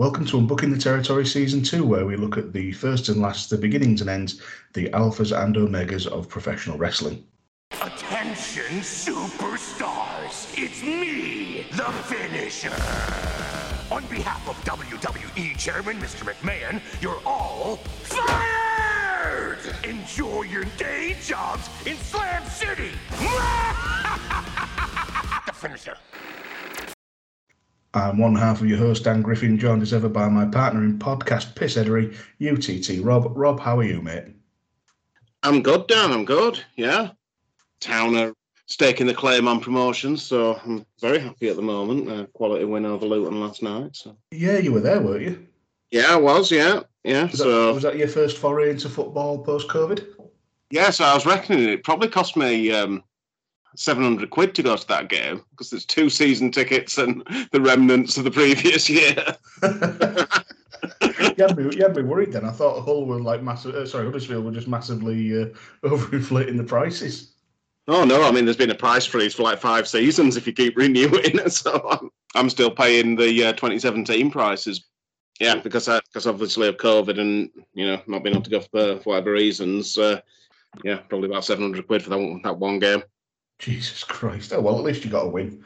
Welcome to Unbooking the Territory Season 2, where we look at the first and last, the beginnings and ends, the alphas and omegas of professional wrestling. Attention, superstars! It's me, the finisher! On behalf of WWE Chairman Mr. McMahon, you're all fired! Enjoy your day jobs in Slam City! the finisher. I'm one half of your host, Dan Griffin, joined as ever by my partner in podcast Piss Edery, UTT Rob. Rob, how are you, mate? I'm good, Dan. I'm good. Yeah. Towner staking the claim on promotion, so I'm very happy at the moment. Uh, quality win over Luton last night. So. Yeah, you were there, weren't you? Yeah, I was. Yeah, yeah. Was, so that, was that your first foray into football post COVID? yeah, so I was reckoning it probably cost me um, 700 quid to go to that game because there's two season tickets and the remnants of the previous year. you, had me, you had me worried then. I thought Hull were like massive. Uh, sorry, Huddersfield were just massively uh, overinflating the prices. Oh no! I mean, there's been a price freeze for like five seasons if you keep renewing. So I'm, I'm still paying the uh, 2017 prices. Yeah, because I, because obviously of COVID and you know not being able to go for, for whatever reasons. Uh, yeah, probably about 700 quid for that one, that one game. Jesus Christ! Oh well, at least you got a win.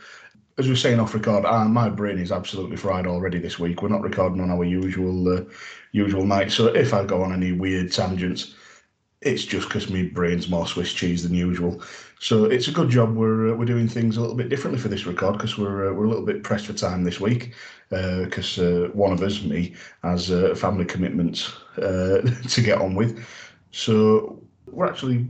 As we were saying off record, uh, my brain is absolutely fried already this week. We're not recording on our usual uh, usual night, so if I go on any weird tangents, it's just because my brain's more Swiss cheese than usual. So it's a good job we're uh, we're doing things a little bit differently for this record because we're uh, we're a little bit pressed for time this week because uh, one of us, me, has uh, family commitments uh, to get on with. So we're actually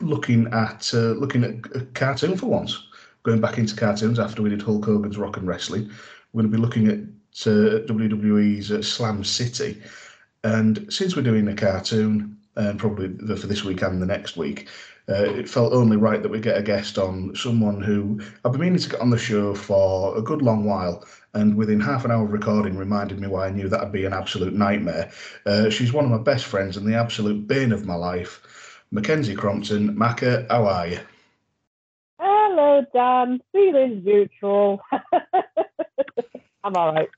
looking at uh, looking at a cartoon for once. Going back into cartoons after we did Hulk Hogan's Rock and Wrestling, we're going to be looking at WWE's Slam City. And since we're doing a cartoon, and probably the, for this week and the next week, uh, it felt only right that we get a guest on someone who I've been meaning to get on the show for a good long while, and within half an hour of recording reminded me why I knew that'd be an absolute nightmare. Uh, she's one of my best friends and the absolute bane of my life, Mackenzie Crompton. Macca, how are you? Hello, Dan. Feeling neutral. I'm all right.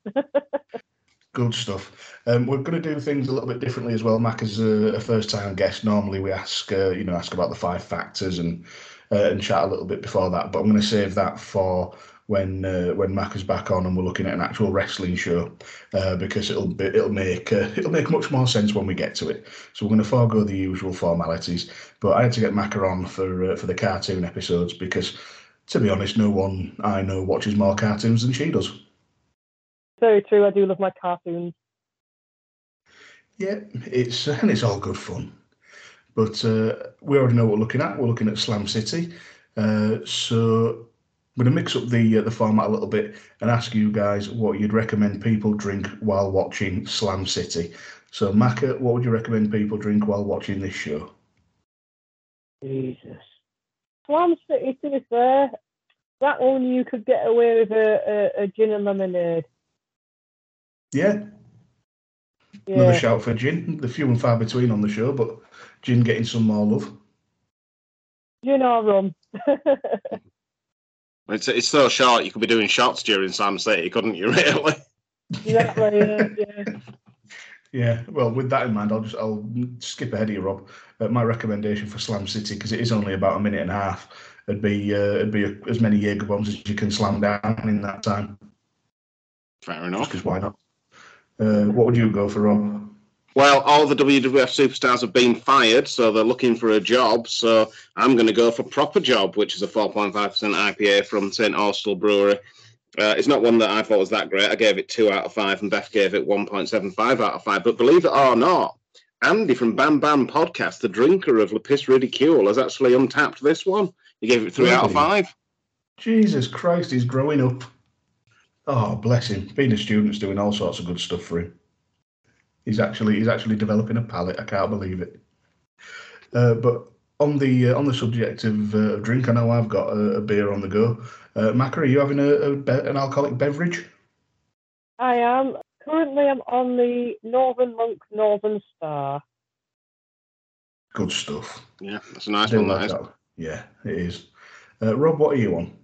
Good stuff. Um, we're going to do things a little bit differently as well. Mac is a, a first-time guest. Normally, we ask, uh, you know, ask about the five factors and uh, and chat a little bit before that. But I'm going to save that for when uh, when Mac is back on and we're looking at an actual wrestling show uh, because it'll be, it'll make uh, it'll make much more sense when we get to it. So we're going to forego the usual formalities. But I had to get Mac on for uh, for the cartoon episodes because, to be honest, no one I know watches more cartoons than she does. Very true. I do love my cartoons. Yeah, it's and it's all good fun. But uh, we already know what we're looking at. We're looking at Slam City. Uh, so I'm going to mix up the uh, the format a little bit and ask you guys what you'd recommend people drink while watching Slam City. So, Macca, what would you recommend people drink while watching this show? Jesus. Slam City, to be fair, that one you could get away with a, a, a gin and lemonade. Yeah, Yeah. another shout for gin. The few and far between on the show, but gin getting some more love. Gin or rum. It's it's so short. You could be doing shots during Slam City, couldn't you? Really? exactly. Yeah, yeah. Yeah, well, with that in mind, I'll just I'll skip ahead of you, Rob. Uh, my recommendation for Slam City because it is only about a minute and a half. It'd be uh, it'd be as many Jaeger bombs as you can slam down in that time. Fair enough. Because why not? Uh, what would you go for, Rob? Well, all the WWF superstars have been fired, so they're looking for a job. So I'm going to go for Proper Job, which is a 4.5% IPA from St. Austell Brewery. Uh, it's not one that I thought was that great. I gave it two out of five, and Beth gave it 1.75 out of five. But believe it or not, Andy from Bam Bam Podcast, the drinker of Le Pisse Ridicule, has actually untapped this one. He gave it three out of five. Jesus Christ, he's growing up. Oh, bless him. Being a student's doing all sorts of good stuff for him. He's actually he's actually developing a palate. I can't believe it. Uh, but on the uh, on the subject of uh, drink, I know I've got a, a beer on the go. Uh, Macca, are you having a, a be- an alcoholic beverage? I am. Currently, I'm on the Northern Monk Northern Star. Good stuff. Yeah, that's a nice Do one, that like that. Yeah, it is. Uh, Rob, what are you on?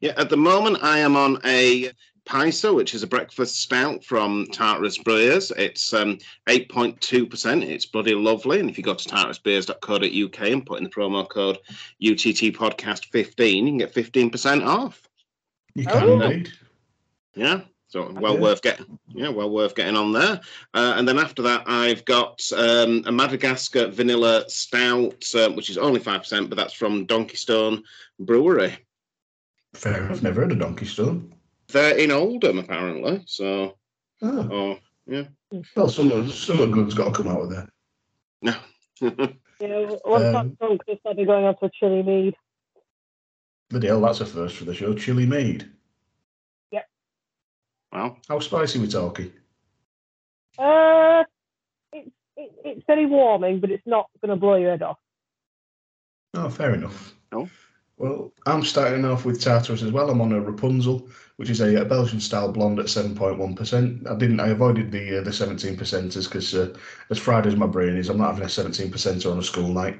Yeah, at the moment I am on a Paisa, which is a breakfast stout from Tartarus Brewers. It's um, 8.2%. It's bloody lovely. And if you go to tartarusbeers.co.uk and put in the promo code UTT Podcast 15, you can get 15% off. You can Oh. indeed. Yeah. So well Yeah. worth getting, yeah, well worth getting on there. Uh, and then after that, I've got um, a Madagascar vanilla stout, uh, which is only five percent, but that's from Donkey Stone Brewery. Fair enough. Never heard of Donkey Stone. They're in Oldham apparently. So, Oh, oh yeah, well, some of some of the good's got to come out of there. no. Yeah, once Um, that's drunk, just started going on to a chili mead. Bloody hell, that's a first for the show. Chili mead. Yep. Well, How spicy we talking? Uh, it's it, it's very warming, but it's not going to blow your head off. Oh, fair enough. Oh. Well, I'm starting off with Tartarus as well. I'm on a Rapunzel, which is a, Belgian style blonde at 7.1%. I didn't. I avoided the uh, the 17 percenters because uh, as fried as my brain is, I'm not having a 17 percenter on a school night.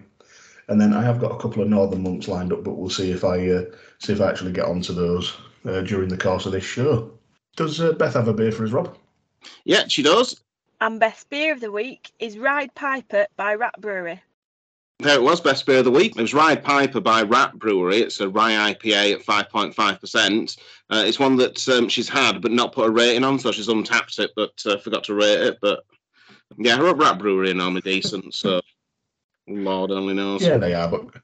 And then I have got a couple of Northern monks lined up, but we'll see if I uh, see if I actually get onto those uh, during the course of this show. Does uh, Beth have a beer for us, Rob? yeah, she does. And best beer of the week is Ride Piper by Rat Brewery. There it was, best beer of the week. It was Ride Piper by Rat Brewery. It's a rye IPA at 5.5%. Uh, it's one that um, she's had but not put a rating on, so she's untapped it but uh, forgot to rate it. But yeah, her Rat Brewery are normally decent, so Lord only knows. Yeah, they are. But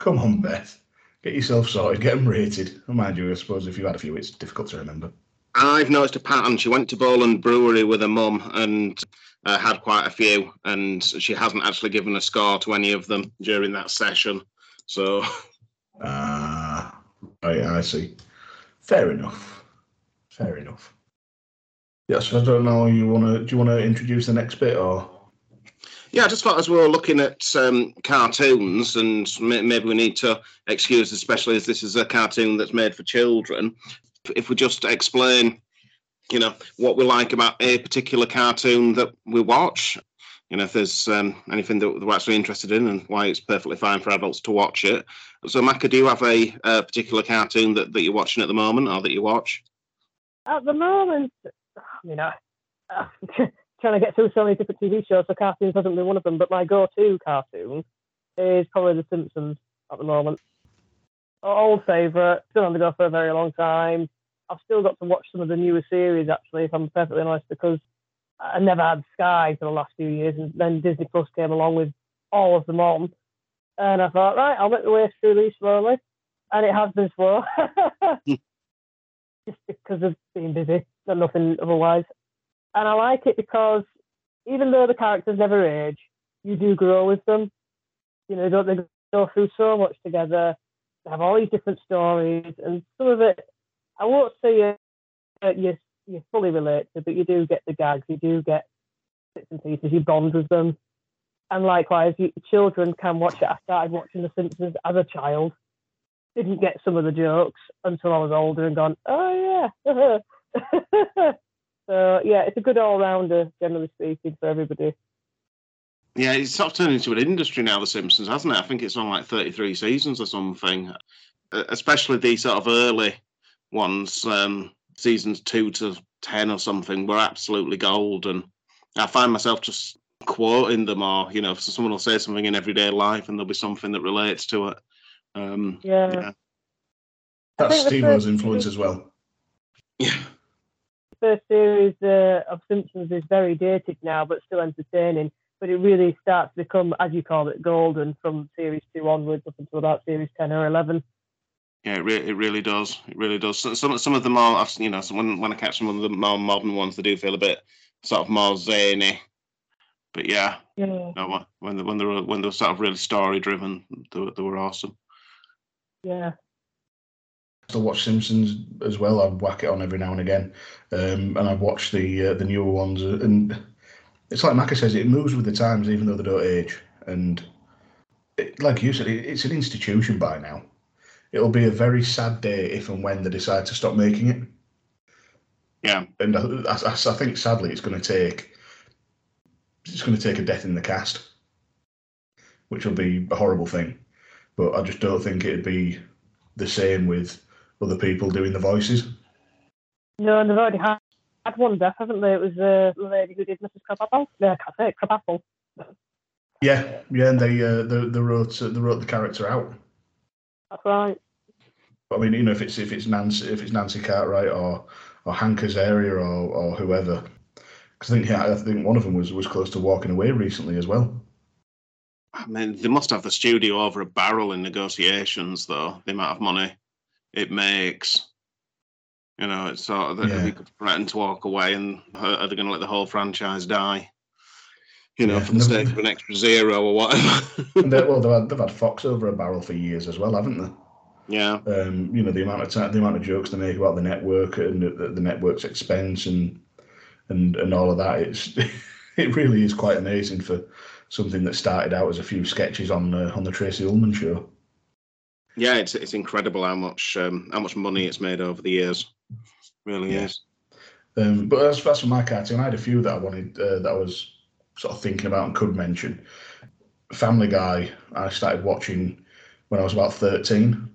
come on, Beth, get yourself sorted. Get them rated. Mind you, I suppose if you had a few, it's difficult to remember. I've noticed a pattern. She went to Bowland Brewery with her mum and uh, had quite a few, and she hasn't actually given a score to any of them during that session. So Ah, right, I see. Fair enough. Fair enough. Yes, I don't know. You want to? Do you want to introduce the next bit, or Yeah, I just thought as we were looking at um, cartoons, and maybe we need to excuse, especially as this is a cartoon that's made for children, if we just explain, you know, what we like about a particular cartoon that we watch. You know, if there's um, anything that we're actually interested in and why it's perfectly fine for adults to watch it. So, Macca, do you have a, uh particular cartoon that, that you're watching at the moment or that you watch? At the moment, I, I'm trying to get through so many different TV shows, so cartoons hasn't been one of them. But my go-to cartoon is probably The Simpsons at the moment. Old favourite, still on the go for a very long time. I've still got to watch some of the newer series actually, if I'm perfectly honest, because I never had Sky for the last few years, and then Disney Plus came along with all of them on, and I thought, right, I'll make the way through these slowly, and it has been slow, just because of being busy and nothing otherwise. And I like it because even though the characters never age, you do grow with them. You know, don't they go through so much together? They have all these different stories, and some of it, I won't say you, uh, you you fully relate to, but you do get the gags, you do get bits and pieces, you bond with them. And likewise, you, children can watch it. I started watching The Simpsons as a child, didn't get some of the jokes until I was older and gone, oh yeah. so yeah, it's a good all rounder, generally speaking, for everybody. Yeah, it's sort of turned into an industry now, The Simpsons, hasn't it? I think it's on like 33 seasons or something. Uh, especially the sort of early ones, um, seasons two to 10 or something, were absolutely gold. And I find myself just quoting them or, you know, so someone will say something in everyday life and there'll be something that relates to it. Um, Yeah. yeah. That's think the Steve first- influence as well? Yeah. The first series uh, of Simpsons is very dated now, but still entertaining. But it really starts to become, as you call it, golden from series two onwards up until about series 10 or 11. Yeah, it, re- it really does. It really does. So, some some of them are, I've- you know, so when when I catch some of the more modern ones, they do feel a bit sort of more zany. But yeah, Yeah. no, when they, when they were when they were sort of really story driven, they, were- they were awesome. Yeah. I still watch Simpsons as well. I'd whack it on every now and again, um, and I've watched the uh, the newer ones. uh, And it's like Macca says, it moves with the times, even though they don't age. And it, like you said, it, it's an institution by now. It'll be a very sad day if and when they decide to stop making it. Yeah, And I, I, I think sadly, it's going to take it's going to take a death in the cast, which will be a horrible thing. But I just don't think it'd be the same with other people doing the voices. No, and they've already had, had one death, haven't they? It was uh, the lady who did Mrs. Crabapple. No, I can't say it, Crabapple. Yeah, yeah, and they uh, they, they wrote uh, they wrote the character out. That's right. I mean, you know, if it's if it's Nancy if it's Nancy Cartwright or or Hank Azaria or or whoever, because I think yeah, I think one of them was was close to walking away recently as well. I mean, they must have the studio over a barrel in negotiations, though. The amount of money it makes. You know, it's sort of that Yeah. they could threaten to walk away, and are are they going to let the whole franchise die? You know, Yeah, for the sake of an extra zero or whatever. They, well, they've had, they've had Fox over a barrel for years as well, haven't they? Yeah, um, you know the amount of time, the amount of jokes they make about the network and the, the network's expense and and and all of that. It's it really is quite amazing for something that started out as a few sketches on uh, on the Tracey Ullman show. yeah, it's it's incredible how much um, how much money it's made over the years. Really Yeah. is. Um, but as that's for my cartoon, I had a few that I wanted uh, that I was sort of thinking about and could mention. Family Guy, I started watching when I was about thirteen,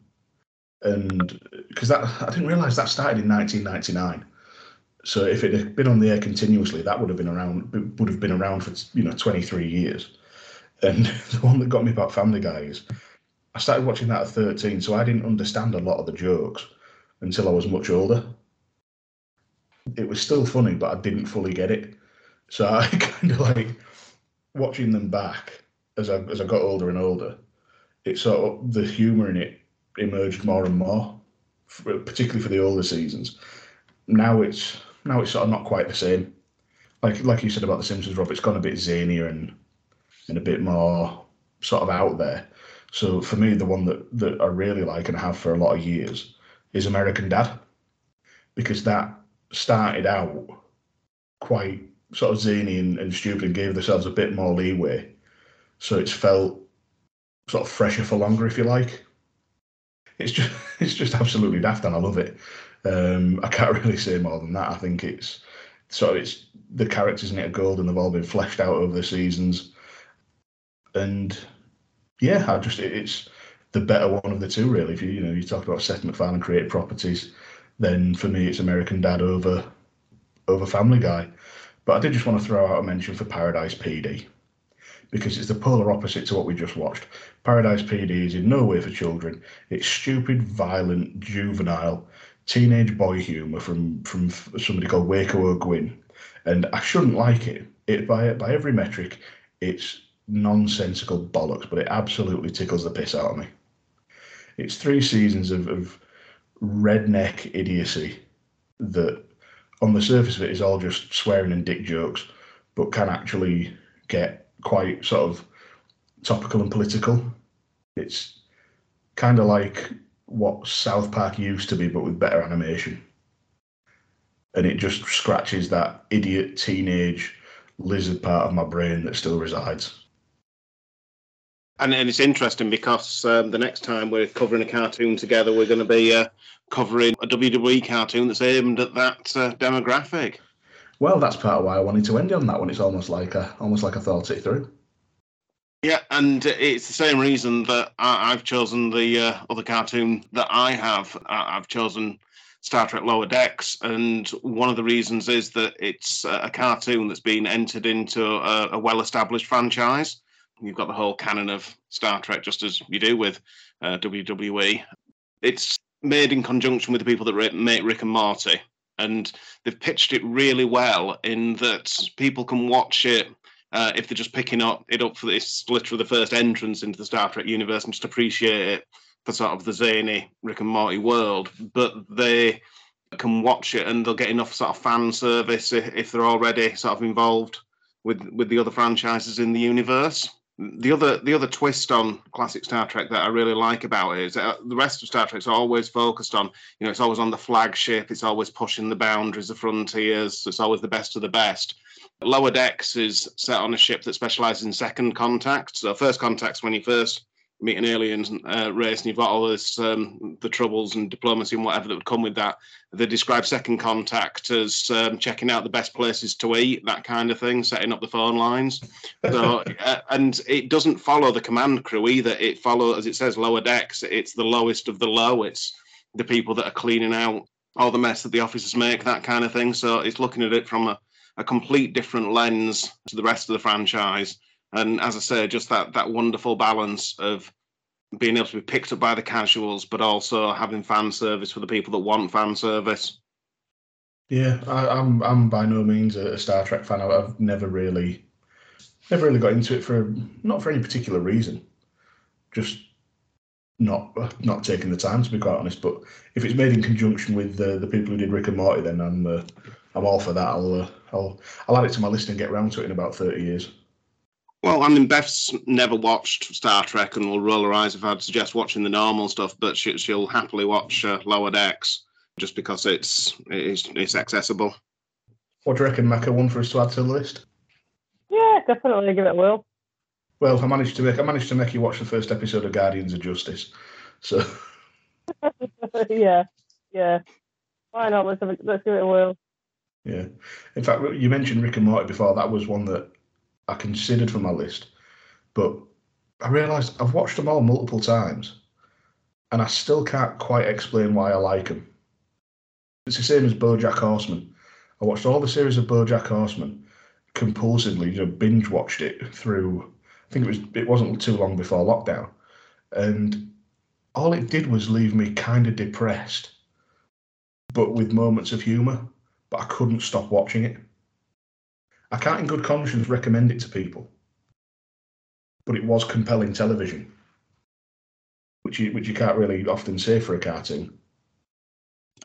and because that I didn't realize that started in 1999. So if it had been on the air continuously, that would have been around would have been around for you know 23 years. And the one that got me about Family Guy is I started watching that at 13, so I didn't understand a lot of the jokes until I was much older it was still funny, but I didn't fully get it. So I kind of like watching them back as I as I got older and older. It sort of the humour in it emerged more and more, particularly for the older seasons. Now it's now it's sort of not quite the same. Like like you said about the Simpsons, Rob, it's gone a bit zanier and and a bit more sort of out there. So for me, the one that that I really like and have for a lot of years is American Dad, because that started out quite sort of zany and, and stupid and gave themselves a bit more leeway. So it's felt sort of fresher for longer, if you like. It's just it's just absolutely daft and I love it. Um, I can't really say more than that. I think it's so it's the characters in it are gold and they've all been fleshed out over the seasons. And yeah, I just it, it's the better one of the two really. If you you know you talk about Seth MacFarlane create properties, then for me it's American Dad over over Family Guy. But I did just want to throw out a mention for Paradise PD because it's the polar opposite to what we just watched. Paradise PD is in no way for children. It's stupid, violent, juvenile, teenage boy humour from from somebody called Waco O'Guin, and I shouldn't like it. It by by every metric, it's nonsensical bollocks, but it absolutely tickles the piss out of me. It's three seasons of, of redneck idiocy that on the surface of it is all just swearing and dick jokes, but can actually get quite sort of topical and political. It's kind of like what South Park used to be, but with better animation. And it just scratches that idiot teenage lizard part of my brain that still resides. And, and it's interesting because um, the next time we're covering a cartoon together, we're going to be uh, covering a WWE cartoon that's aimed at that uh, demographic. Well, that's part of why I wanted to end on that one. It's almost like a, almost like I thought it through. Yeah, and it's the same reason that I, I've chosen the uh, other cartoon that I have. I, I've chosen Star Trek Lower Decks, and one of the reasons is that it's a cartoon that's been entered into a, a well-established franchise. You've got the whole canon of Star Trek, just as you do with uh, WWE. It's made in conjunction with the people that make Rick and Morty, and they've pitched it really well in that people can watch it uh, if they're just picking up it up for this literally the first entrance into the Star Trek universe and just appreciate it for sort of the zany Rick and Morty world, but they can watch it and they'll get enough sort of fan service if, if they're already sort of involved with with the other franchises in the universe. The other the other twist on classic Star Trek that I really like about it is that uh, the rest of Star Trek's always focused on you know it's always on the flagship, it's always pushing the boundaries, the frontiers, it's always the best of the best. Lower Decks is set on a ship that specialises in second contact. So first contact's when you first meet aliens alien uh, race, and you've got all this um, the troubles and diplomacy and whatever that would come with that. They describe second contact as um, checking out the best places to eat, that kind of thing, setting up the phone lines. So uh, and it doesn't follow the command crew either. It follows, as it says, lower decks. It's the lowest of the low. It's the people that are cleaning out all the mess that the officers make, that kind of thing. So it's looking at it from a, a complete different lens to the rest of the franchise. And as I say, just that that wonderful balance of being able to be picked up by the casuals, but also having fan service for the people that want fan service. Yeah, I, I'm I'm by no means a, Star Trek fan. I've, I've never really, never really got into it for not for any particular reason, just not not taking the time to be quite honest. But if it's made in conjunction with the the people who did Rick and Morty, then I'm uh, I'm all for that. I'll uh, I'll I'll add it to my list and get round to it in about thirty years. Well, I mean, Beth's never watched Star Trek and will roll her eyes if I'd suggest watching the normal stuff, but she, she'll happily watch uh, Lower Decks just because it's, it's it's accessible. What do you reckon, Macca? One for us to add to the list? Yeah, definitely give it a whirl. Well, I managed to make I managed to make you watch the first episode of Guardians of Justice. So yeah, yeah. Why not? Let's have it, let's give it a whirl. yeah. In fact, you mentioned Rick and Morty before. That was one that I considered for my list, but I realised I've watched them all multiple times, and I still can't quite explain why I like them. It's the same as BoJack Horseman. I watched all the series of BoJack Horseman compulsively, you know, binge watched it through. I think it was it wasn't too long before lockdown, and all it did was leave me kind of depressed, but with moments of humour. But I couldn't stop watching it. I can't, in good conscience, recommend it to people, but it was compelling television, which you which you can't really often say for a cartoon.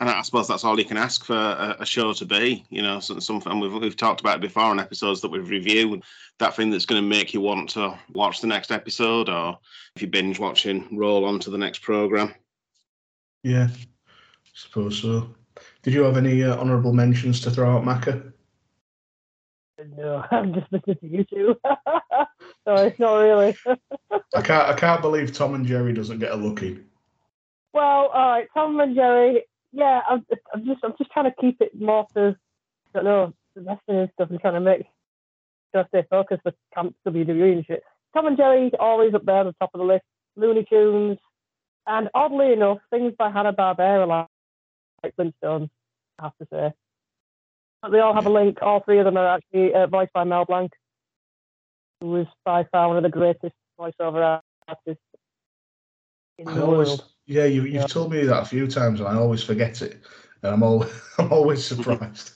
And I suppose that's all you can ask for a, a show to be, you know, something we've, we've talked about it before in episodes that we've reviewed, that thing that's going to make you want to watch the next episode or if you binge watching, roll on to the next program. Yeah, suppose so. Did you have any uh, honourable mentions to throw out, Macca? No, I'm just listening to you two. it's not really. I can't. I can't believe Tom and Jerry doesn't get a lucky. well, all right, Tom and Jerry. Yeah, I'm, I'm just, I'm just trying to keep it more to, I don't know, the wrestling and stuff, and trying to make sure I stay focused for Camp WWE and shit. Tom and Jerry always up there at the top of the list. Looney Tunes, and oddly enough, things by Hanna Barbera like, like Flintstones. I have to say. But they all have a link. All three of them are actually uh, voiced by Mel Blanc, who was by far one of the greatest voiceover artists in I the always, world. yeah, you, you've Yeah. told me that a few times, and I always forget it, and I'm all, I'm always surprised.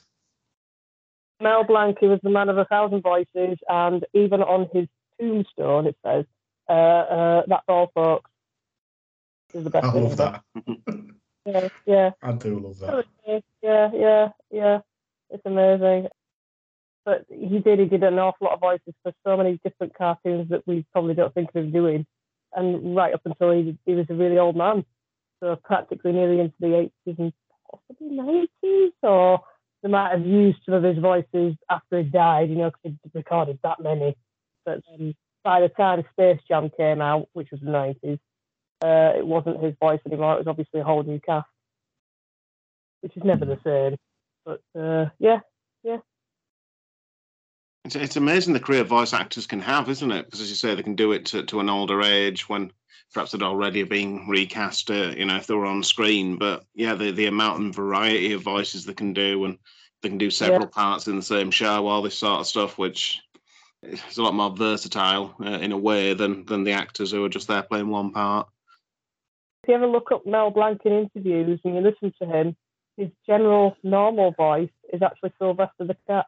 Mel Blanc, he was the man of a thousand voices, and even on his tombstone it says, uh, uh, "That's all, folks." Is the best I love ever. that. Yeah, yeah. I do love that. Yeah, yeah, yeah. It's amazing. But he did, he did an awful lot of voices for so many different cartoons that we probably don't think of him doing. And right up until he, he was a really old man. So practically nearly into the 80s and possibly 90s. Or they might have used some of his voices after he died, you know, because he recorded that many. But then by the time Space Jam came out, which was the 90s, uh, it wasn't his voice anymore. It was obviously a whole new cast which is never the same. But uh, yeah, yeah. It's, it's amazing the career voice actors can have, isn't it? Because as you say, they can do it to, to an older age when perhaps they'd already been recast, uh, you know, if they were on screen. But yeah, the, the amount and variety of voices they can do, and they can do several parts in the same show, all this sort of stuff, which is a lot more versatile uh, in a way than than the actors who are just there playing one part. if you ever look up Mel Blanc in interviews and you listen to him, his general normal voice is actually Sylvester the Cat.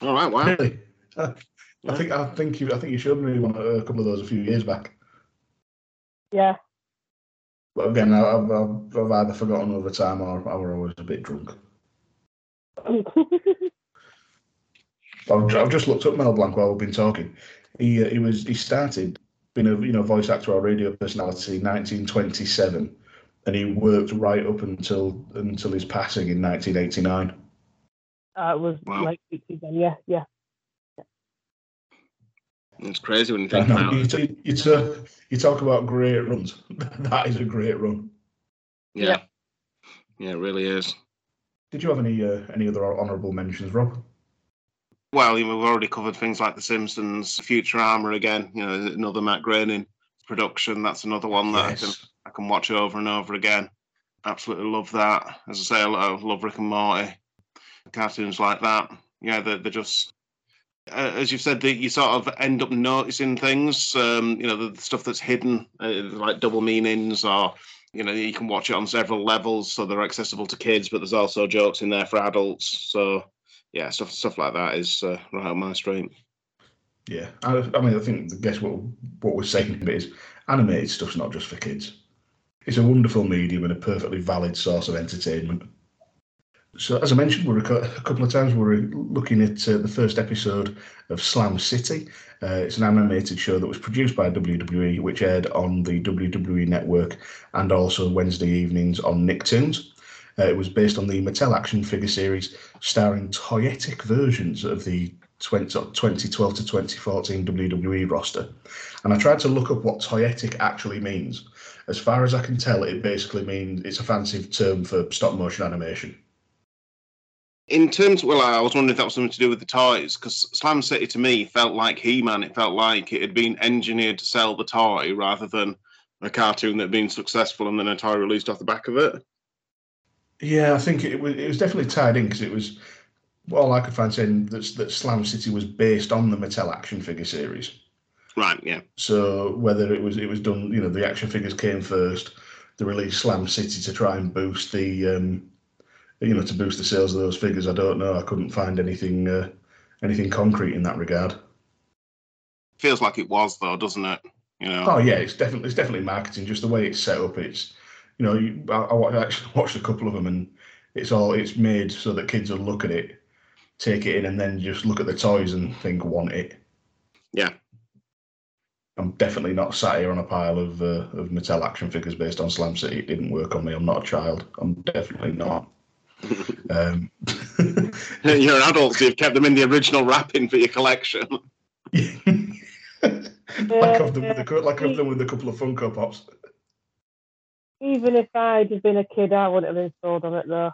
All right, wow. Really? Uh, I think I think you I think you showed me one a couple of those a few years back. Yeah, But again, I- I've, I've, I've either forgotten over time or I were always a bit drunk. I've, I've just looked up Mel Blanc while we've been talking. He uh, he was he started being a you know voice actor or radio personality in 1927, and he worked right up until until his passing in 1989. uh, it was Wow. like 60s. Yeah, yeah. It's crazy when you think know, about you, it. t- you, t- you talk about great runs. that is a great run. Yeah. Yeah, it really is. Did you have any uh, any other honourable mentions, Rob? Well, you know, we've already covered things like The Simpsons, Futurama again. You know, another Matt Groening production. That's another one that I can I can watch over and over again. absolutely love that. As I say, I love, Rick and Morty, cartoons like that. Yeah, they're, they're just uh, as you've said, that you sort of end up noticing things. Um, you know, the, the stuff that's hidden, uh, like double meanings, or you know, you can watch it on several levels, so they're accessible to kids, but there's also jokes in there for adults. So, yeah, stuff stuff like that is uh, right up my street. Yeah, I, I mean, I think I guess what what we're saying a is animated stuff's not just for kids. It's a wonderful medium and a perfectly valid source of entertainment. So, as I mentioned, we're a couple of times we're looking at uh, the first episode of Slam City. Uh, it's an animated show that was produced by WWE, which aired on the WWE Network and also Wednesday evenings on Nicktoons. Uh, it was based on the Mattel action figure series, starring toyetic versions of the 20, 2012 to 2014 WWE roster. And I tried to look up what toyetic actually means. As far as I can tell, it basically means it's a fancy term for stop motion animation. In terms, well, I was wondering if that was something to do with the toys, because Slam City to me felt like He Man. It felt like it had been engineered to sell the toy rather than a cartoon that had been successful and then a toy released off the back of it. Yeah, I think it was, it was definitely tied in because it was all I could find saying that, that Slam City was based on the Mattel action figure series. Right. Yeah. So whether it was it was done, you know, the action figures came first, the release Slam City to try and boost the um, you know, to boost the sales of those figures. I don't know. I couldn't find anything uh, anything concrete in that regard. Feels like it was though, doesn't it? You know. Oh yeah, it's definitely it's definitely marketing. Just the way it's set up, it's you know, you, I, I actually watched a couple of them, and it's all it's made so that kids will look at it, take it in, and then just look at the toys and think want it. Yeah. I'm definitely not sat here on a pile of uh, of Mattel action figures based on Slam City. It didn't work on me. I'm not a child. I'm definitely not. Um, You're an adult, so you've kept them in the original wrapping for your collection. like of them with a like of them with a couple of Funko Pops. Even if I'd have been a kid, I wouldn't have been sold on it though.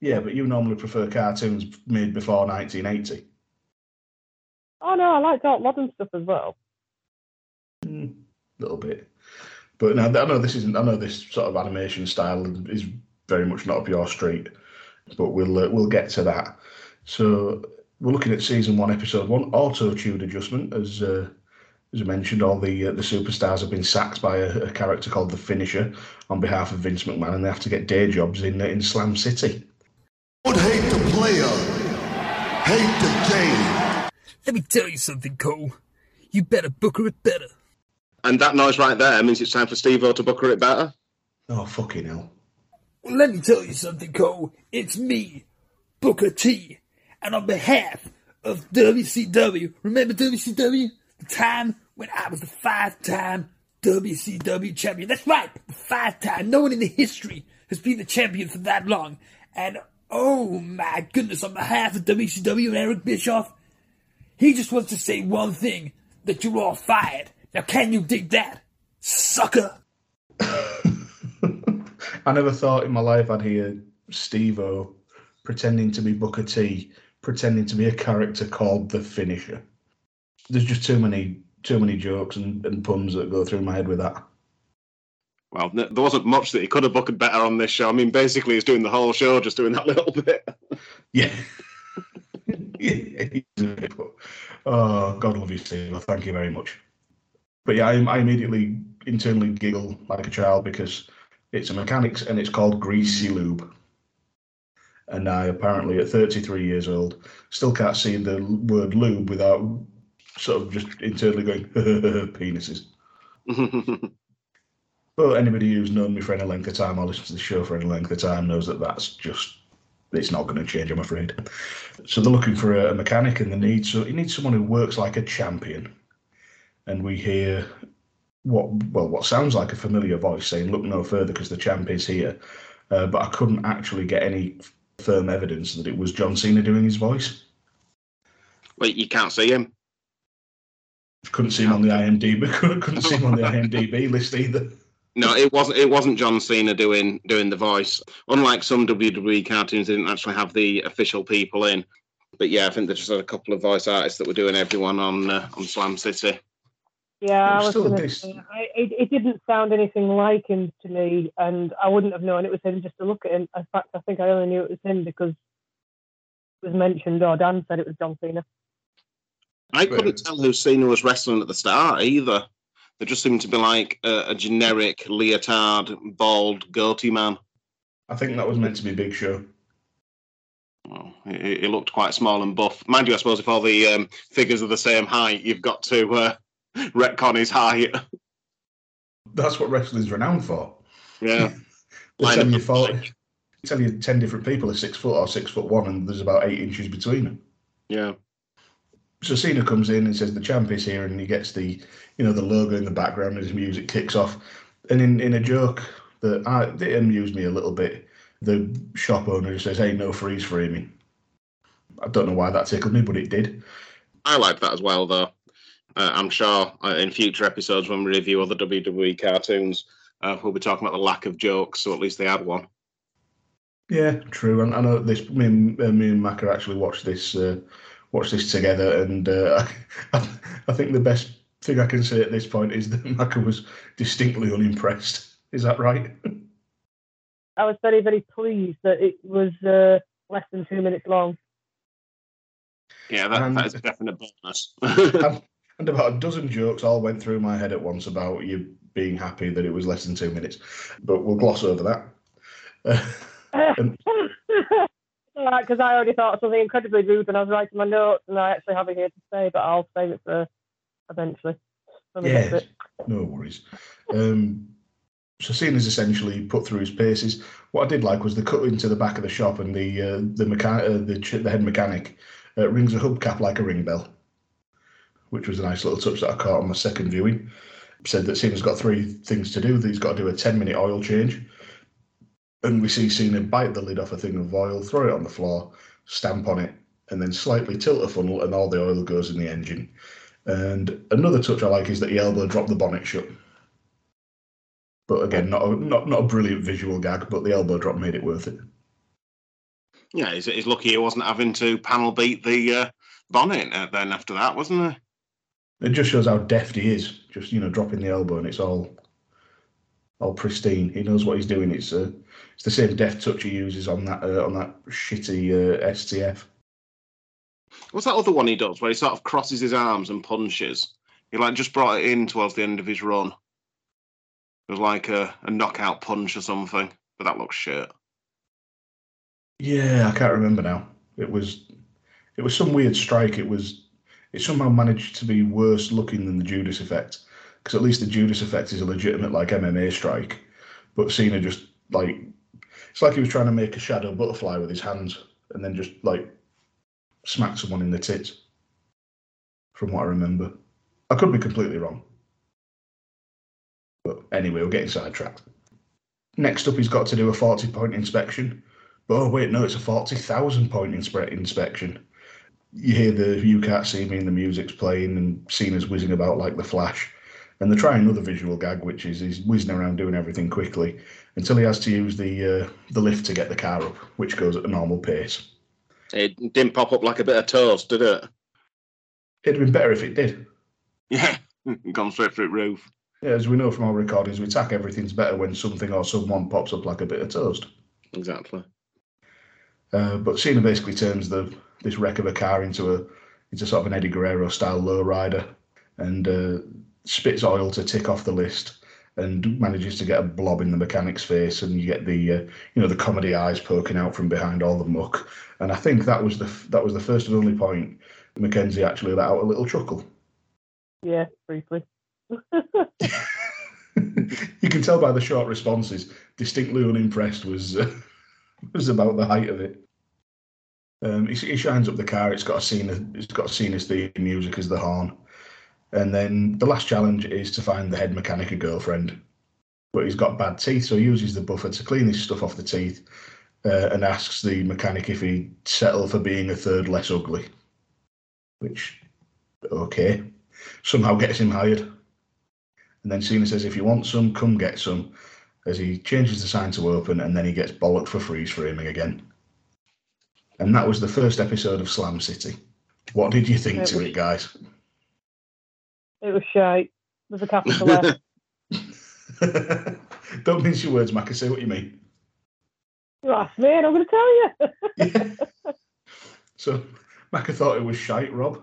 Yeah, but you normally prefer cartoons made before 1980. Oh no, I like all modern stuff as well. A mm, little bit, but now I know this isn't. I know this sort of animation style is very much not up your street, but we'll uh, we'll get to that. So we're looking at season one, episode one, auto tune adjustment. As uh, as I mentioned, all the uh, the superstars have been sacked by a, a, character called the Finisher on behalf of Vince McMahon, and they have to get day jobs in uh, in Slam City. Don't hate the player, hate the game. Let me tell you something, Cole. You better booker it better. And that noise right there means it's time for Steve-O to booker it better. Oh fucking hell! Well, let me tell you something, Cole. It's me, Booker T. And on behalf of WCW, remember WCW? The time when I was the five time WCW champion. That's right, the five time. No one in the history has been the champion for that long. And oh my goodness, on behalf of WCW and Eric Bischoff, he just wants to say one thing that you're all fired. Now, can you dig that? Sucker! I never thought in my life I'd hear Steve-O pretending to be Booker T, pretending to be a character called the Finisher. There's just too many too many jokes and, and puns that go through my head with that. Well, there wasn't much that he could have booked better on this show. I mean, basically, he's doing the whole show, just doing that little bit. yeah. oh, God love you, Steve. Thank you very much. But yeah, I, I immediately internally giggle like a child because it's a mechanics and it's called Greasy Lube. And I apparently, at 33 years old, still can't see the word lube without sort of just internally going, penises. But anybody who's known me for any length of time or listened to the show for any length of time knows that that's just, it's not going to change, I'm afraid. So they're looking for a, mechanic and they need, so you need someone who works like a champion. And we hear what well what sounds like a familiar voice saying, "Look no further because the champ is here," uh, but I couldn't actually get any firm evidence that it was John Cena doing his voice. Wait, you can't see him. Couldn't see him on the IMDb. Couldn't see him on the IMDb list either. No, it wasn't. It wasn't John Cena doing doing the voice. Unlike some WWE cartoons, they didn't actually have the official people in. But yeah, I think they just had a couple of voice artists that were doing everyone on uh, on Slam City. Yeah, I was still going to say, I, it, it didn't sound anything like him to me, and I wouldn't have known it was him just to look at him. In fact, I think I only knew it was him because it was mentioned, or Dan said it was John Cena. I couldn't tell who Cena was wrestling at the start either. There just seemed to be like a, a generic leotard, bald, goatee man. I think that was meant to be Big Show. Well, he, he looked quite small and buff. Mind you, I suppose if all the um, figures are the same height, you've got to uh, retcon his height. That's what wrestling's renowned for. Yeah. They tell you, tell you 10 different people are six foot or six foot one, and there's about eight inches between them. Yeah. So Cena comes in and says the champ is here, and he gets the, you know, the logo in the background as his music kicks off. And in, in a joke that I, that amused me a little bit, the shop owner says, "Hey, no freeze framing." I don't know why that tickled me, but it did. I like that as well, though. Uh, I'm sure uh, in future episodes when we review other WWE cartoons, uh, we'll be talking about the lack of jokes, so at least they had one. Yeah, true. And I know this. Me and uh, me and Mac actually watched this watched this together, and uh, I, I think the best thing I can say at this point is that Mac was distinctly unimpressed. Is that right? I was very, very pleased that it was uh, less than two minutes long. Yeah, that, And- that is a definite bonus. and, and about a dozen jokes all went through my head at once about you being happy that it was less than two minutes, but we'll gloss over that. Uh, And- Because I already thought of something incredibly rude when I was writing my notes, and I actually have it here to say, but I'll save it for eventually. When we get to Yes, no worries. Um, so Cena's essentially put through his paces. What I did like was the cut into the back of the shop, and the uh, the mechan- uh, the, ch- the head mechanic uh, rings a hubcap like a ring bell, which was a nice little touch that I caught on my second viewing. Said that Cena's got three things to do. That he's got to do a ten minute oil change, and we see Cena bite the lid off a thing of oil, throw it on the floor, stamp on it, and then slightly tilt a funnel, and all the oil goes in the engine. And another touch I like is that he elbow dropped the bonnet shut. But again, not a, not not a brilliant visual gag, but the elbow drop made it worth it. yeah, he's, he's lucky he wasn't having to panel beat the uh, bonnet uh, then after that, wasn't he? It just shows how deft he is. Just you know, dropping the elbow and it's all all pristine. He knows what he's doing. It's uh, it's the same deft touch he uses on that uh, on that shitty uh, STF. What's that other one he does where he sort of crosses his arms and punches? He like just brought it in towards the end of his run. It was like a, a knockout punch or something, but that looks shit. Yeah, I can't remember now. It was it was some weird strike. It was it somehow managed to be worse looking than the Judas effect because at least the Judas effect is a legitimate like MMA strike, but Cena just like it's like he was trying to make a shadow butterfly with his hands and then just like smacked someone in the tits. From what I remember, I could be completely wrong. But anyway, we're getting sidetracked. Next up, he's got to do a 40 point inspection. But oh, wait, no, it's a 40,000 point inspe- inspection. You hear the You Can't See Me and the music's playing and Cena's whizzing about like the Flash. And they try another visual gag, which is he's whizzing around doing everything quickly until he has to use the uh, the lift to get the car up, which goes at a normal pace. It didn't pop up like a bit of toast, did it? It'd have been better if it did. Yeah, gone straight through the roof. Yeah, as we know from our recordings, we tack everything's better when something or someone pops up like a bit of toast. Exactly. Uh, but Cena basically turns the this wreck of a car into a into sort of an Eddie Guerrero style lowrider and uh, spits oil to tick off the list and manages to get a blob in the mechanic's face and you get the uh, you know the comedy eyes poking out from behind all the muck and I think that was the f- that was the first and only point Mackenzie actually let out a little chuckle. Yeah, briefly. you can tell by the short responses, distinctly unimpressed was uh, was about the height of it. Um, he, he shines up the car. It's got a scene. It's got a scene as the music as the horn, and then the last challenge is to find the head mechanic a girlfriend. But he's got bad teeth, so he uses the buffer to clean his stuff off the teeth, uh, and asks the mechanic if he'd settle for being a third less ugly. Which, okay, somehow gets him hired. And then Cena says, if you want some, come get some, as he changes the sign to open and then he gets bollocked for freeze framing again. And that was the first episode of Slam City. What did you think It to was- it, guys? It was shite. with a capital F. Don't mince your words, Mac. I Say what you mean. You asked me, and I'm going to tell you. Yeah. so, Mac I thought it was shite, Rob.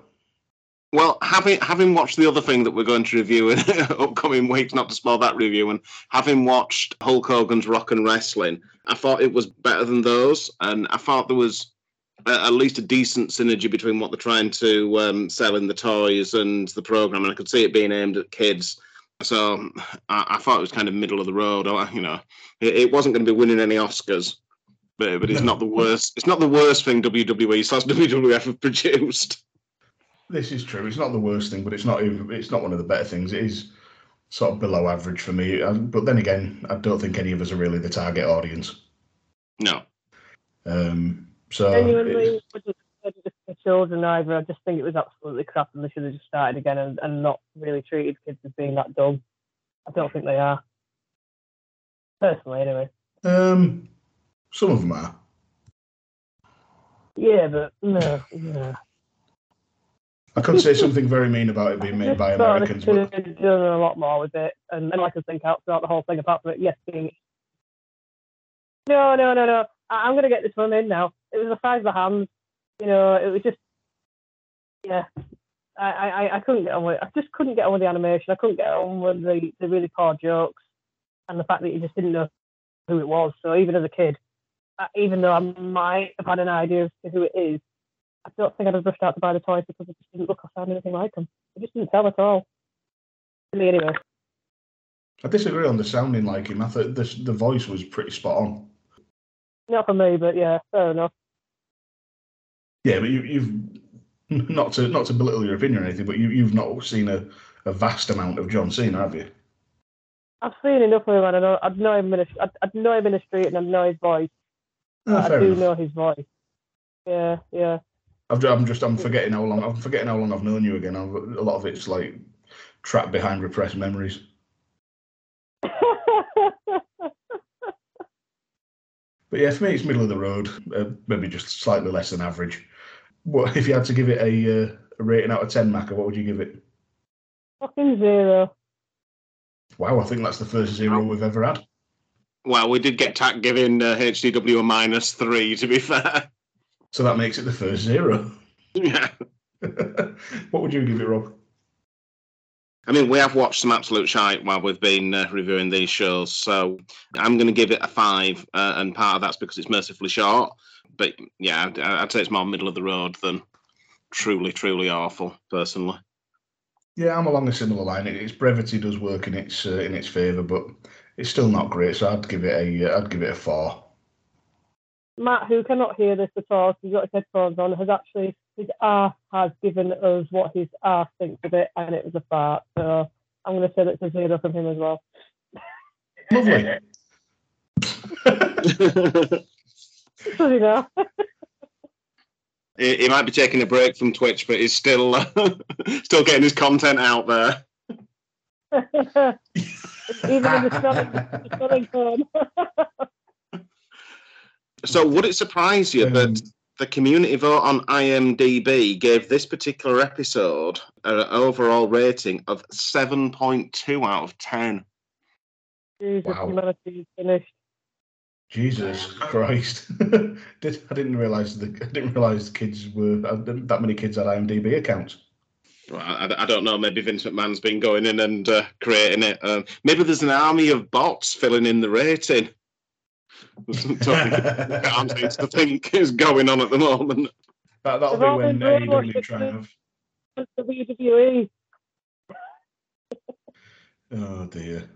Well, having having watched the other thing that we're going to review in upcoming weeks, not to spoil that review, and having watched Hulk Hogan's Rock and Wrestling, I thought it was better than those, and I thought there was at least a decent synergy between what they're trying to um, sell in the toys and the program, and I could see it being aimed at kids. So I, I thought it was kind of middle of the road. Or, You know, it, it wasn't going to be winning any Oscars, but but it's not the worst. It's not the worst thing WWE slash WWF have produced. This is true. It's not the worst thing, but it's not even. It's not one of the better things. It is sort of below average for me. But then again, I don't think any of us are really the target audience. No. Um, so Genuinely, just for children either. I just think it was absolutely crap, and they should have just started again and, and not really treated kids as being that dumb. I don't think they are. Personally, anyway. um, some of them are. Yeah, but no, no. I could say something very mean about it being made by Americans, but done a lot more with it, and, and I can think out throughout the whole thing. Apart from it, yes, being no, no, no, no. I'm going to get this one in now. It was the size of the hands. You know, it was just yeah. I, I, I couldn't get on with. I just couldn't get on with the animation. I couldn't get on with the, the really poor jokes, and the fact that you just didn't know who it was. So even as a kid, even though I might have had an idea to who it is, I don't think I'd have rushed out to buy the toys because it just didn't look or sound anything like them. It just didn't sell at all. To me, anyway. I disagree on the sounding like him. I thought the the voice was pretty spot on. Not for me, but yeah, fair enough. Yeah, but you, you've not to not to belittle your opinion or anything, but you you've not seen a, a vast amount of John Cena, have you? I've seen enough of him, and I know I'd know him in a, I'd, I'd know him in the street, and I know his voice. Ah, I do enough. know his voice. Yeah, yeah. I've, I'm just I'm forgetting how long I'm forgetting how long I've known you again. I've, a lot of it's like trapped behind repressed memories. But yeah, for me, it's middle of the road, uh, maybe just slightly less than average. What if you had to give it a, uh, a rating out of ten, Macca? What would you give it? Fucking zero. Wow, I think that's the first zero we've ever had. Well, we did get Tack giving uh, HDW a minus three, to be fair. So that makes it the first zero. yeah. what would you give it, Rob? I mean, we have watched some absolute shite while we've been uh, reviewing these shows, so I'm going to give it a five, uh, and part of that's because it's mercifully short. But yeah, I'd, I'd say it's more middle of the road than truly, truly awful, personally. Yeah, I'm along a similar line. Its brevity does work in its uh, in its favour, but it's still not great. So I'd give it a uh, I'd give it a four. Matt, who cannot hear this at all, 'cause he's got his headphones on, has actually his ass has given us what his ass thinks of it, and it was a fart. So I'm going to say that's a zero from him as well. Lovely. Does he know? he, he might be taking a break from Twitch, but he's still still getting his content out there. Even in the spelling, the form. So, would it surprise you that Um, the community vote on IMDb gave this particular episode an overall rating of 7.2 out of 10? Jesus, Wow. humanity is finished. Jesus Christ! Did I didn't realise the I didn't realise the kids were uh, that many kids had IMDb accounts. Well, I, I don't know. Maybe Vince McMahon's been going in and uh, creating it. Um, maybe there's an army of bots filling in the rating. Can't seems to think is going on at the moment. That that'll They've be all when been brainwashed AEW try and have. WWE. Oh dear.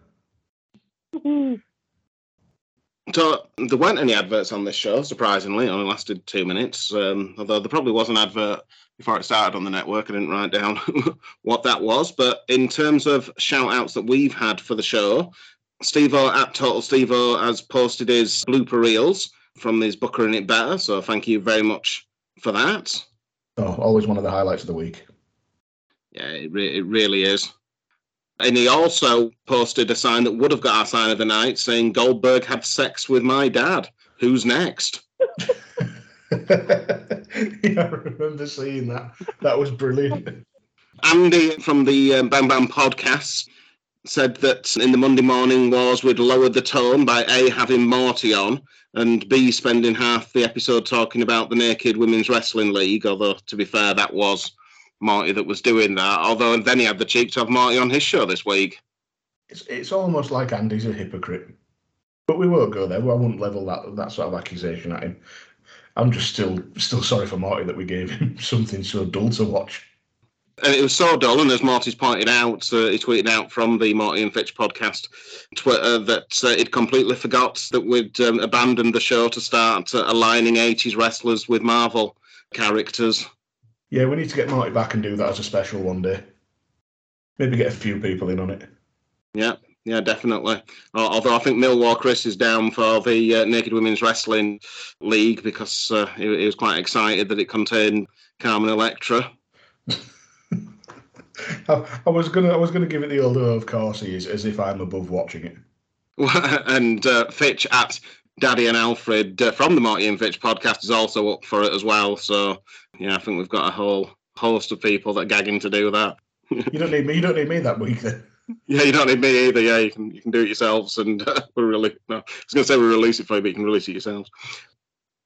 So there weren't any adverts on this show, surprisingly. It only lasted two minutes. Um, although there probably was an advert before it started on the network. I didn't write down what that was. But in terms of shout outs that we've had for the show, Steve O at Total Steve O has posted his blooper reels from his Booker in It Better. So thank you very much for that. Oh, always one of the highlights of the week. Yeah, it, re- it really is. And he also posted a sign that would have got our sign of the night saying Goldberg had sex with my dad. Who's next? yeah, I remember seeing that. That was brilliant. Andy from the um, Bang Bang podcast said that in the Monday morning wars we'd lowered the tone by A, having Marty on, and B, spending half the episode talking about the Naked Women's Wrestling League, although, to be fair, that was Marty that was doing that. Although then he had the cheek to have Marty on his show this week. It's, it's almost like Andy's a hypocrite. But we won't go there. I wouldn't level that that sort of accusation at him. I'm just still still sorry for Marty that we gave him something so dull to watch. And it was so dull, and as Marty's pointed out, uh, he tweeted out from the Marty and Fitch podcast Twitter that uh, he'd completely forgot that we'd um, abandoned the show to start uh, aligning 80s wrestlers with Marvel characters. Yeah, we need to get Marty back and do that as a special one day. Maybe get a few people in on it. Yeah, yeah, definitely. Although I think Millwall Chris is down for the uh, Naked Women's Wrestling League because uh, he, he was quite excited that it contained Carmen Electra. I, I was gonna I was gonna give it the old oh, of course he is as if I'm above watching it. and uh, Fitch at Daddy and Alfred uh, from the Marty and Fitch podcast is also up for it as well. So yeah, I think we've got a whole host of people that are gagging to do that. you don't need me. You don't need me that week then. Yeah, you don't need me either. Yeah, you can you can do it yourselves, and uh, we really no. I was going to say we release it for you, but you can release it yourselves.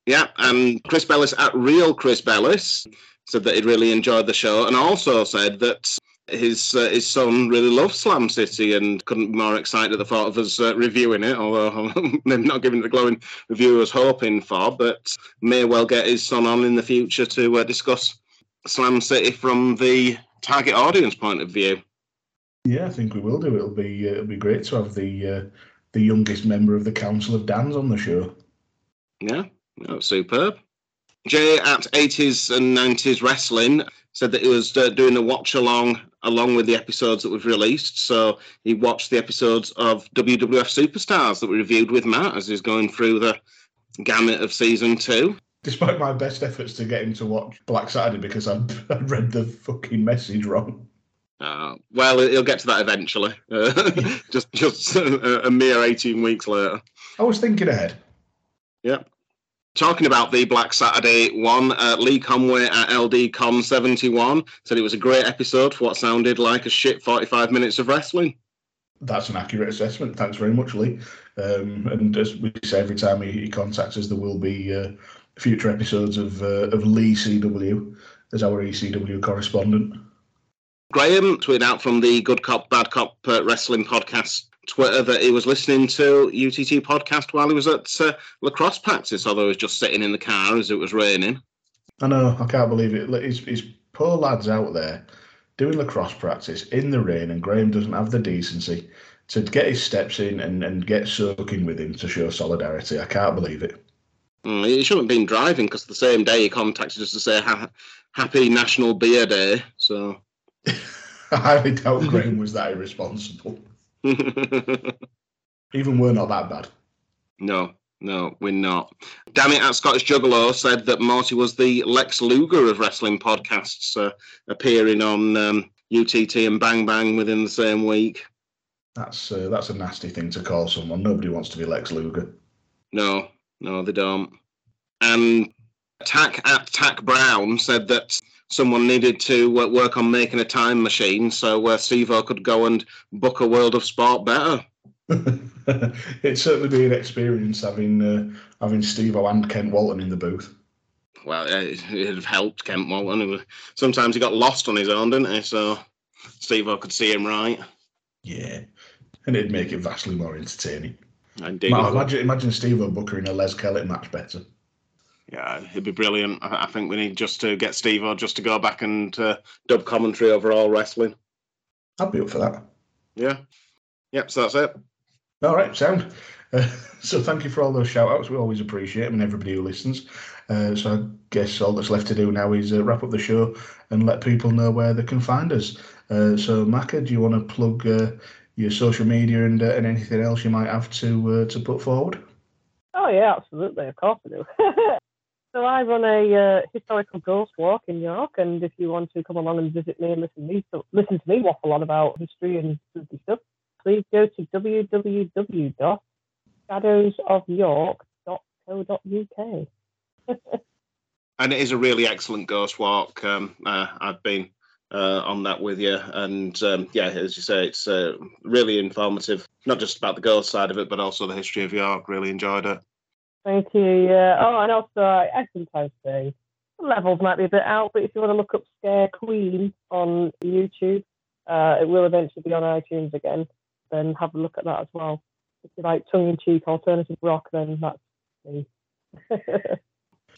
Yeah, and Chris Bellis at Real Chris Bellis said that he'd really enjoyed the show, and also said that his uh, his son really loves Slam City and couldn't be more excited at the thought of us uh, reviewing it. Although maybe not giving it the glowing review I was hoping for, but may well get his son on in the future to uh, discuss Slam City from the target audience point of view. Yeah, I think we will do. It'll be uh, it'll be great to have the uh, the youngest member of the Council of Dans on the show. Yeah, superb. Jay at 80s and 90s Wrestling said that he was uh, doing a watch along along with the episodes that we've released. So he watched the episodes of WWF Superstars that we reviewed with Matt as he's going through the gamut of season two. Despite my best efforts to get him to watch Black Saturday because I read the fucking message wrong. Uh, well, he'll get to that eventually. Uh, just just a, a, mere 18 weeks later. I was thinking ahead. Yep. Talking about the Black Saturday one, uh, Lee Conway at LDCon 71 said it was a great episode for what sounded like a shit 45 minutes of wrestling. That's an accurate assessment. Thanks very much, Lee. Um, and as we say every time he, he contacts us, there will be uh, future episodes of uh, of Lee CW as our ECW correspondent. Graham tweeted out from the Good Cop Bad Cop uh, Wrestling podcast Twitter that he was listening to UTT podcast while he was at uh, lacrosse practice, although he was just sitting in the car as it was raining. I know, I can't believe it. His, his poor lads out there doing lacrosse practice in the rain, and Graham doesn't have the decency to get his steps in and, and get soaking with him to show solidarity. I can't believe it. Mm, he shouldn't have been driving because the same day he contacted us to say ha- Happy National Beer Day. So I highly doubt Graham was that irresponsible. Even we're not that bad. No, no, we're not. Danny, at Scottish Juggalo said that Marty was the Lex Luger of wrestling podcasts, uh, appearing on um, UTT and Bang Bang within the same week. That's uh, that's a nasty thing to call someone. Nobody wants to be Lex Luger. No, no, they don't. And Tack at Tack Brown said that someone needed to uh, work on making a time machine so uh, Stevo could go and book a World of Sport better. It'd certainly be an experience having uh, having Stevo and Kent Walton in the booth. Well, it, would have helped Kent Walton. Sometimes he got lost on his own, didn't he? So Stevo could see him right. Yeah, and it'd make it vastly more entertaining. Indeed. Imagine, imagine Stevo Booker in a Les Kellett match better yeah, it'd be brilliant. I, I, think we need just to get Steve or just to go back and uh, dub commentary over all wrestling. I'd be up for that. Yeah. Yep, so that's it. All right, sound. Uh, so thank you for all those shout outs. We always appreciate them and everybody who listens. Uh, so I guess all that's left to do now is uh, wrap up the show and let people know where they can find us. Uh, so, Macca, do you want to plug uh, your social media and, and anything else you might have to to put forward? Oh, yeah, absolutely. Of course I do. So I run a uh, historical ghost walk in York, and if you want to come along and visit me and listen to me, so listen to me waffle on about history and spooky stuff, please go to www.shadowsofyork.co.uk. and it is a really excellent ghost walk. Um, uh, I've been uh, on that with you. And um, yeah, as you say, it's uh, really informative, not just about the girls' side of it, but also the history of York. Really enjoyed it. Thank you. Yeah. Oh, and also I, I sometimes say levels might be a bit out, but if you want to look up Scare Queen on YouTube, uh, it will eventually be on iTunes again. Then have a look at that as well. If you like tongue-in-cheek alternative rock, then that's me.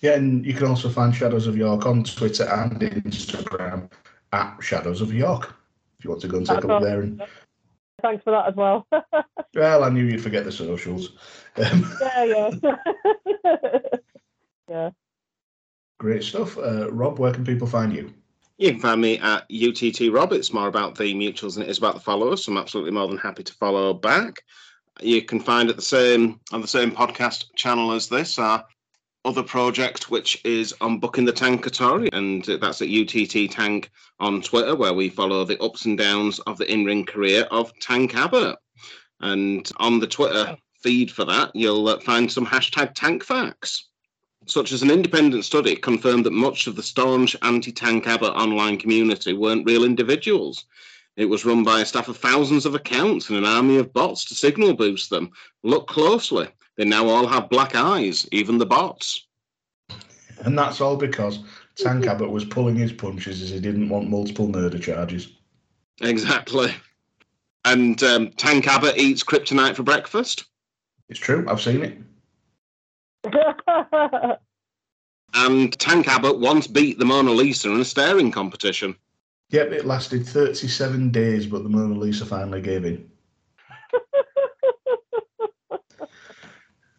Yeah, and you can also find Shadows of York on Twitter and Instagram at Shadows of York. If you want to go and take a look there. And Thanks for that as well. well, I knew you'd forget the socials. Um, yeah, yeah. yeah. great stuff. Uh, Rob, where can people find you? You can find me at UTT Rob. It's more about the mutuals than it is about the followers. So I'm absolutely more than happy to follow back. You can find at the same on the same podcast channel as this our other project, which is on booking the Tankatori, and that's at UTT Tank on Twitter, where we follow the ups and downs of the in-ring career of Tank Abbott. And on the Twitter feed for that, you'll uh, find some hashtag Tank facts such as an independent study confirmed that much of the staunch anti-tank Abbott online community weren't real individuals. It was run by a staff of thousands of accounts and an army of bots to signal boost them. Look closely. They now all have black eyes, even the bots. And that's all because Tank Abbott was pulling his punches as he didn't want multiple murder charges. Exactly. And um, Tank Abbott eats kryptonite for breakfast. It's true, I've seen it. And Tank Abbott once beat the Mona Lisa in a staring competition. Yep, it lasted 37 days, but the Mona Lisa finally gave in.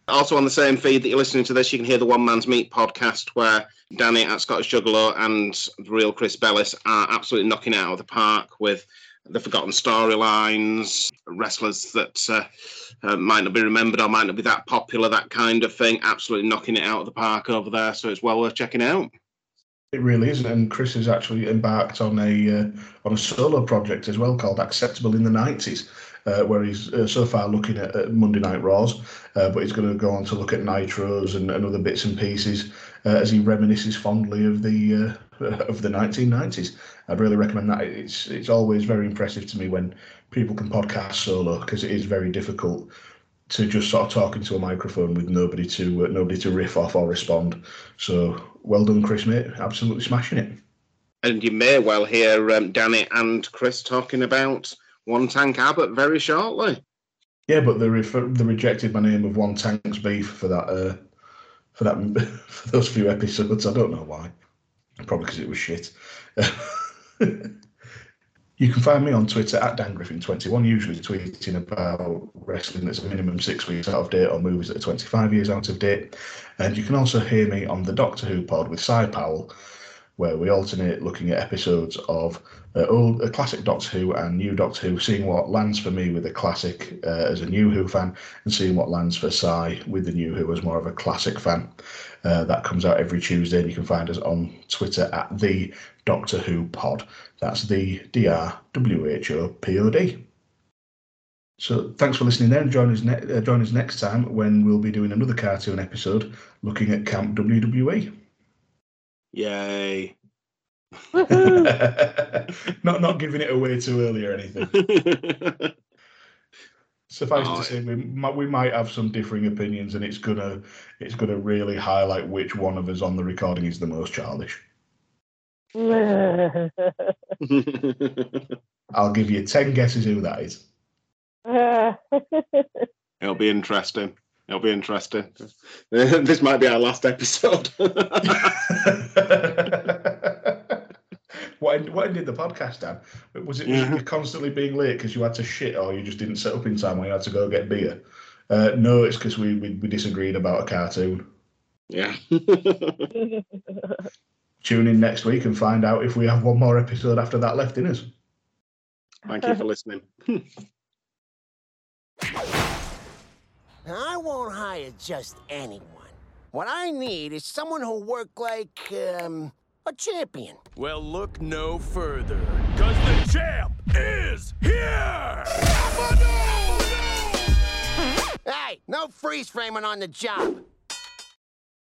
Also on the same feed that you're listening to this, you can hear the One Man's Meat podcast where Danny at Scottish Juggalo and the real Chris Bellis are absolutely knocking out of the park with the forgotten storylines, wrestlers that uh, uh, might not be remembered or might not be that popular, that kind of thing. Absolutely knocking it out of the park over there. So it's well worth checking out. It really is, and Chris has actually embarked on a uh, on a solo project as well called Acceptable in the Nineties, uh, where he's uh, so far looking at, at Monday Night Raws, uh, but he's going to go on to look at Nitros and, and other bits and pieces uh, as he reminisces fondly of the uh, of the 1990s. I'd really recommend that. It's it's always very impressive to me when people can podcast solo because it is very difficult to just sort of talk into a microphone with nobody to uh, nobody to riff off or respond. So well done, Chris, mate. Absolutely smashing it. And you may well hear um, Danny and Chris talking about One Tank Abbott very shortly. Yeah, but they refer- they rejected my name of One Tank's Beef for that uh, for that for those few episodes. I don't know why. Probably because it was shit. you can find me on Twitter at Dan Griffin21, usually tweeting about wrestling that's a minimum six weeks out of date or movies that are 25 years out of date. And you can also hear me on the Doctor Who pod with Cy Powell, where we alternate looking at episodes of uh, old uh, classic Doctor Who and new Doctor Who, seeing what lands for me with a classic uh, as a new Who fan, and seeing what lands for Cy with the new Who as more of a classic fan. Uh, that comes out every Tuesday, and you can find us on Twitter at the Doctor Who Pod. That's the D R W H O P O D. So thanks for listening there, and join us, ne- uh, join us next time when we'll be doing another cartoon episode looking at Camp. WWE. Yay. not not giving it away too early or anything. Suffice Oh, to say, we might, we might have some differing opinions, and it's gonna it's gonna really highlight which one of us on the recording is the most childish. I'll give you ten guesses who that is. It'll be interesting. It'll be interesting. this might be our last episode. What end, what ended the podcast, Dan? Was it Yeah. you constantly being late because you had to shit, or you just didn't set up in time, or you had to go get beer? Uh, no, it's because we, we we disagreed about a cartoon. yeah. Tune in next week and find out if we have one more episode after that left in us. Thank you for listening. I won't hire just anyone. What I need is someone who'll work like, um, a champion. Well, look no further, because the champ is here! Hey, no freeze framing on the job.